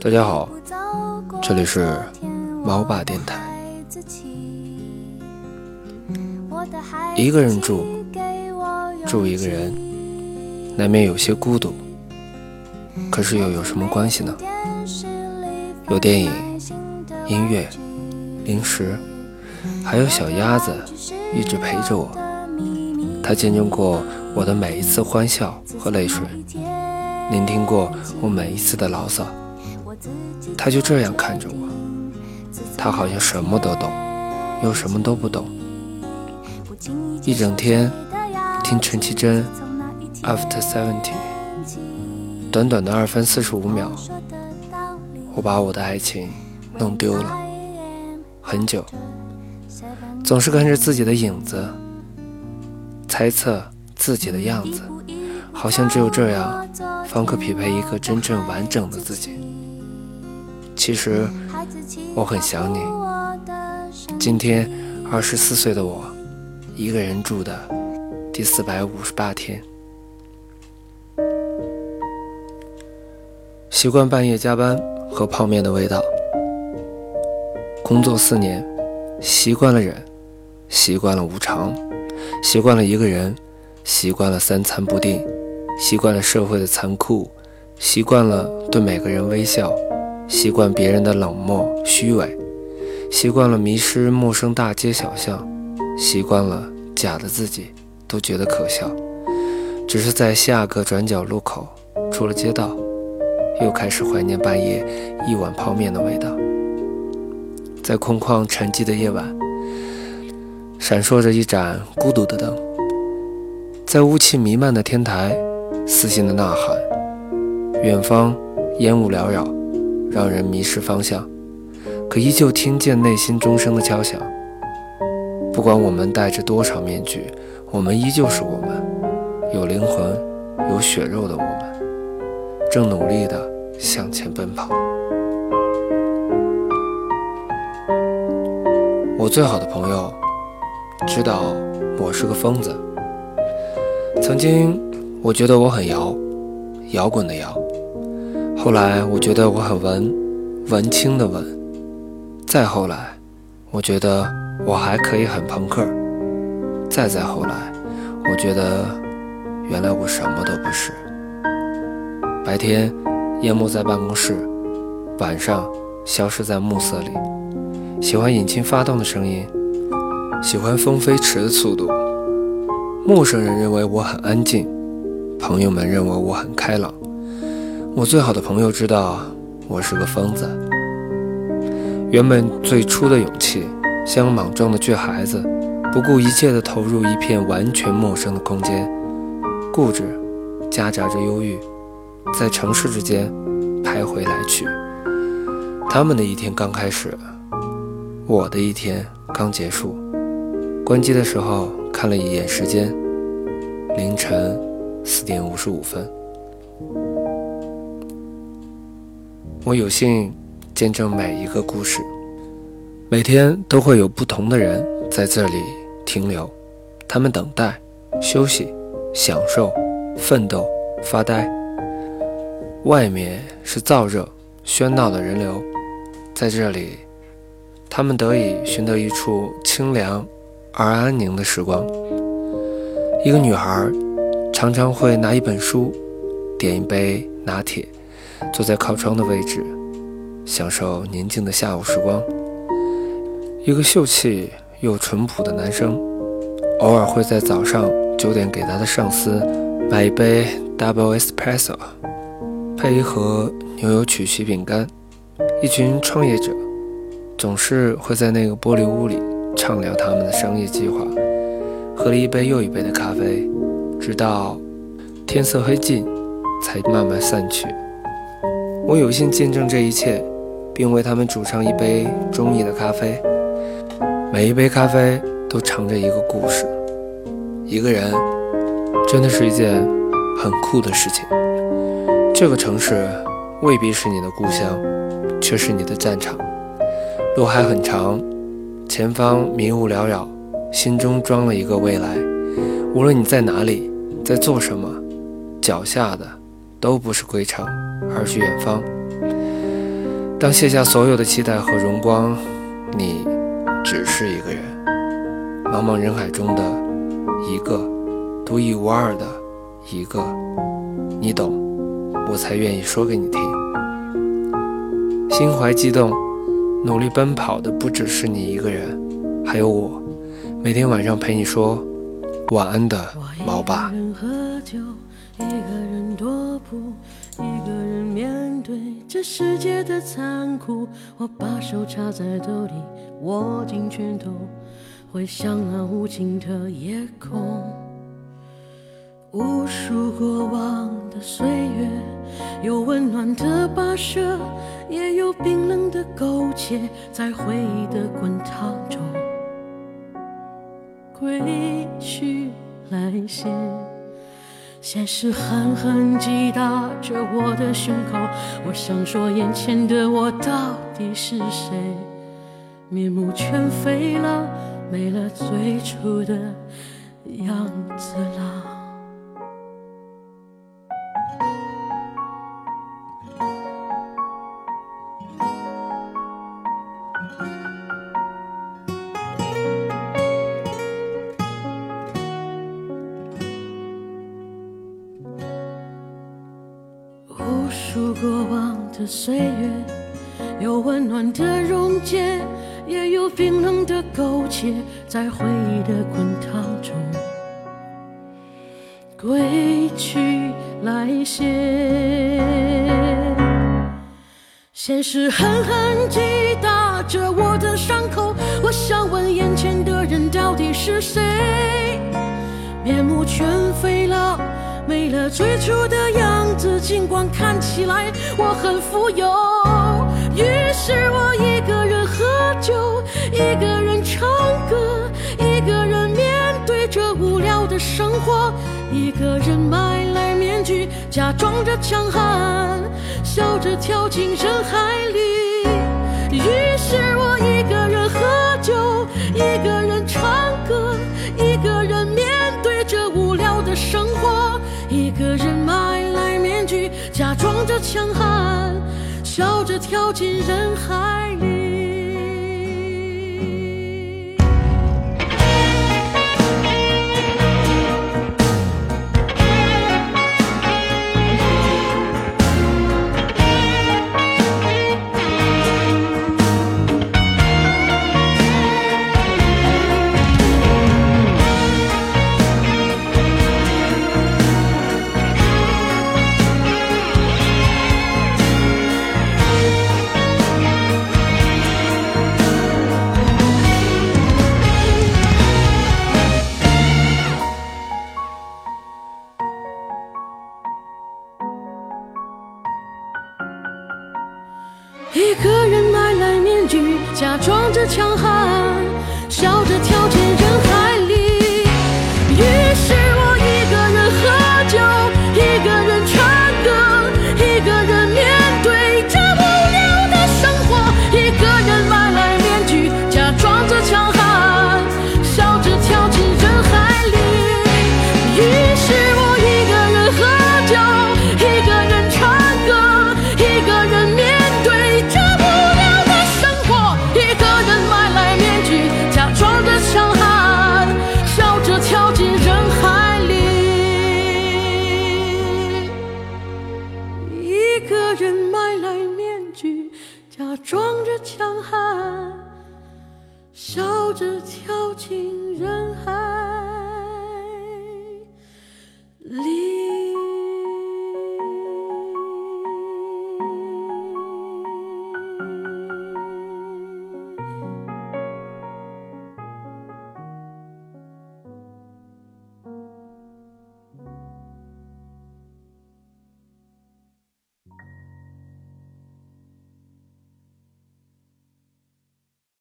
大家好，这里是猫爸电台。一个人住，住一个人，难免有些孤独。可是又有什么关系呢？有电影、音乐、零食，还有小鸭子一直陪着我。它见证过我的每一次欢笑和泪水，聆听过我每一次的牢骚。他就这样看着我，他好像什么都懂，又什么都不懂。一整天听陈绮贞《After Seventy》，短短的二分四十五秒，我把我的爱情弄丢了。很久，总是看着自己的影子，猜测自己的样子，好像只有这样，方可匹配一个真正完整的自己。其实我很想你。今天二十四岁的我，一个人住的第四百五十八天，习惯半夜加班和泡面的味道。工作四年，习惯了忍，习惯了无常，习惯了一个人，习惯了三餐不定，习惯了社会的残酷，习惯了对每个人微笑。习惯别人的冷漠虚伪，习惯了迷失陌生大街小巷，习惯了假的自己都觉得可笑。只是在下个转角路口出了街道，又开始怀念半夜一碗泡面的味道。在空旷沉寂的夜晚，闪烁着一盏孤独的灯，在雾气弥漫的天台，撕心的呐喊。远方烟雾缭绕。让人迷失方向，可依旧听见内心钟声的敲响。不管我们戴着多少面具，我们依旧是我们，有灵魂、有血肉的我们，正努力地向前奔跑。我最好的朋友知道我是个疯子。曾经，我觉得我很摇，摇滚的摇。后来我觉得我很文，文青的文。再后来，我觉得我还可以很朋克。再再后来，我觉得原来我什么都不是。白天淹没在办公室，晚上消失在暮色里。喜欢引擎发动的声音，喜欢风飞驰的速度。陌生人认为我很安静，朋友们认为我很开朗。我最好的朋友知道我是个疯子。原本最初的勇气，像莽撞的倔孩子，不顾一切地投入一片完全陌生的空间，固执，夹杂着忧郁，在城市之间徘徊来去。他们的一天刚开始，我的一天刚结束。关机的时候看了一眼时间，凌晨四点五十五分。我有幸见证每一个故事，每天都会有不同的人在这里停留，他们等待、休息、享受、奋斗、发呆。外面是燥热、喧闹的人流，在这里，他们得以寻得一处清凉而安宁的时光。一个女孩常常会拿一本书，点一杯拿铁。坐在靠窗的位置，享受宁静的下午时光。一个秀气又淳朴的男生，偶尔会在早上九点给他的上司买一杯 double espresso，配一盒牛油曲奇饼干。一群创业者总是会在那个玻璃屋里畅聊他们的商业计划，喝了一杯又一杯的咖啡，直到天色黑尽，才慢慢散去。我有幸见证这一切，并为他们煮上一杯中意的咖啡。每一杯咖啡都藏着一个故事。一个人，真的是一件很酷的事情。这个城市未必是你的故乡，却是你的战场。路还很长，前方迷雾缭绕，心中装了一个未来。无论你在哪里，在做什么，脚下的。都不是归程，而是远方。当卸下所有的期待和荣光，你只是一个人，茫茫人海中的一个，独一无二的一个，你懂，我才愿意说给你听。心怀激动，努力奔跑的不只是你一个人，还有我，每天晚上陪你说晚安的猫爸。一个人面对这世界的残酷，我把手插在兜里，握紧拳头，回想那无尽的夜空。无数过往的岁月，有温暖的跋涉，也有冰冷的苟且，在回忆的滚烫中，归去来兮。现实狠狠击打着我的胸口，我想说，眼前的我到底是谁？面目全非了，没了最初的样子了了。过往的岁月，有温暖的溶解，也有冰冷的苟且，在回忆的滚烫中，归去来兮。现实狠狠击打着我的伤口，我想问眼前的人到底是谁？面目全非了。没了最初的样，尽管看起来我很富有。于是我一个人喝酒，一个人唱歌，一个人面对着无聊的生活，一个人买来面具，假装着强悍，笑着跳进人海里。于是我一个人喝酒，一个人唱歌，一个人面对着无聊的生活。装着强悍，笑着跳进人海里。假装着强悍，一个人买来面具，假装着强悍，笑着跳进人海。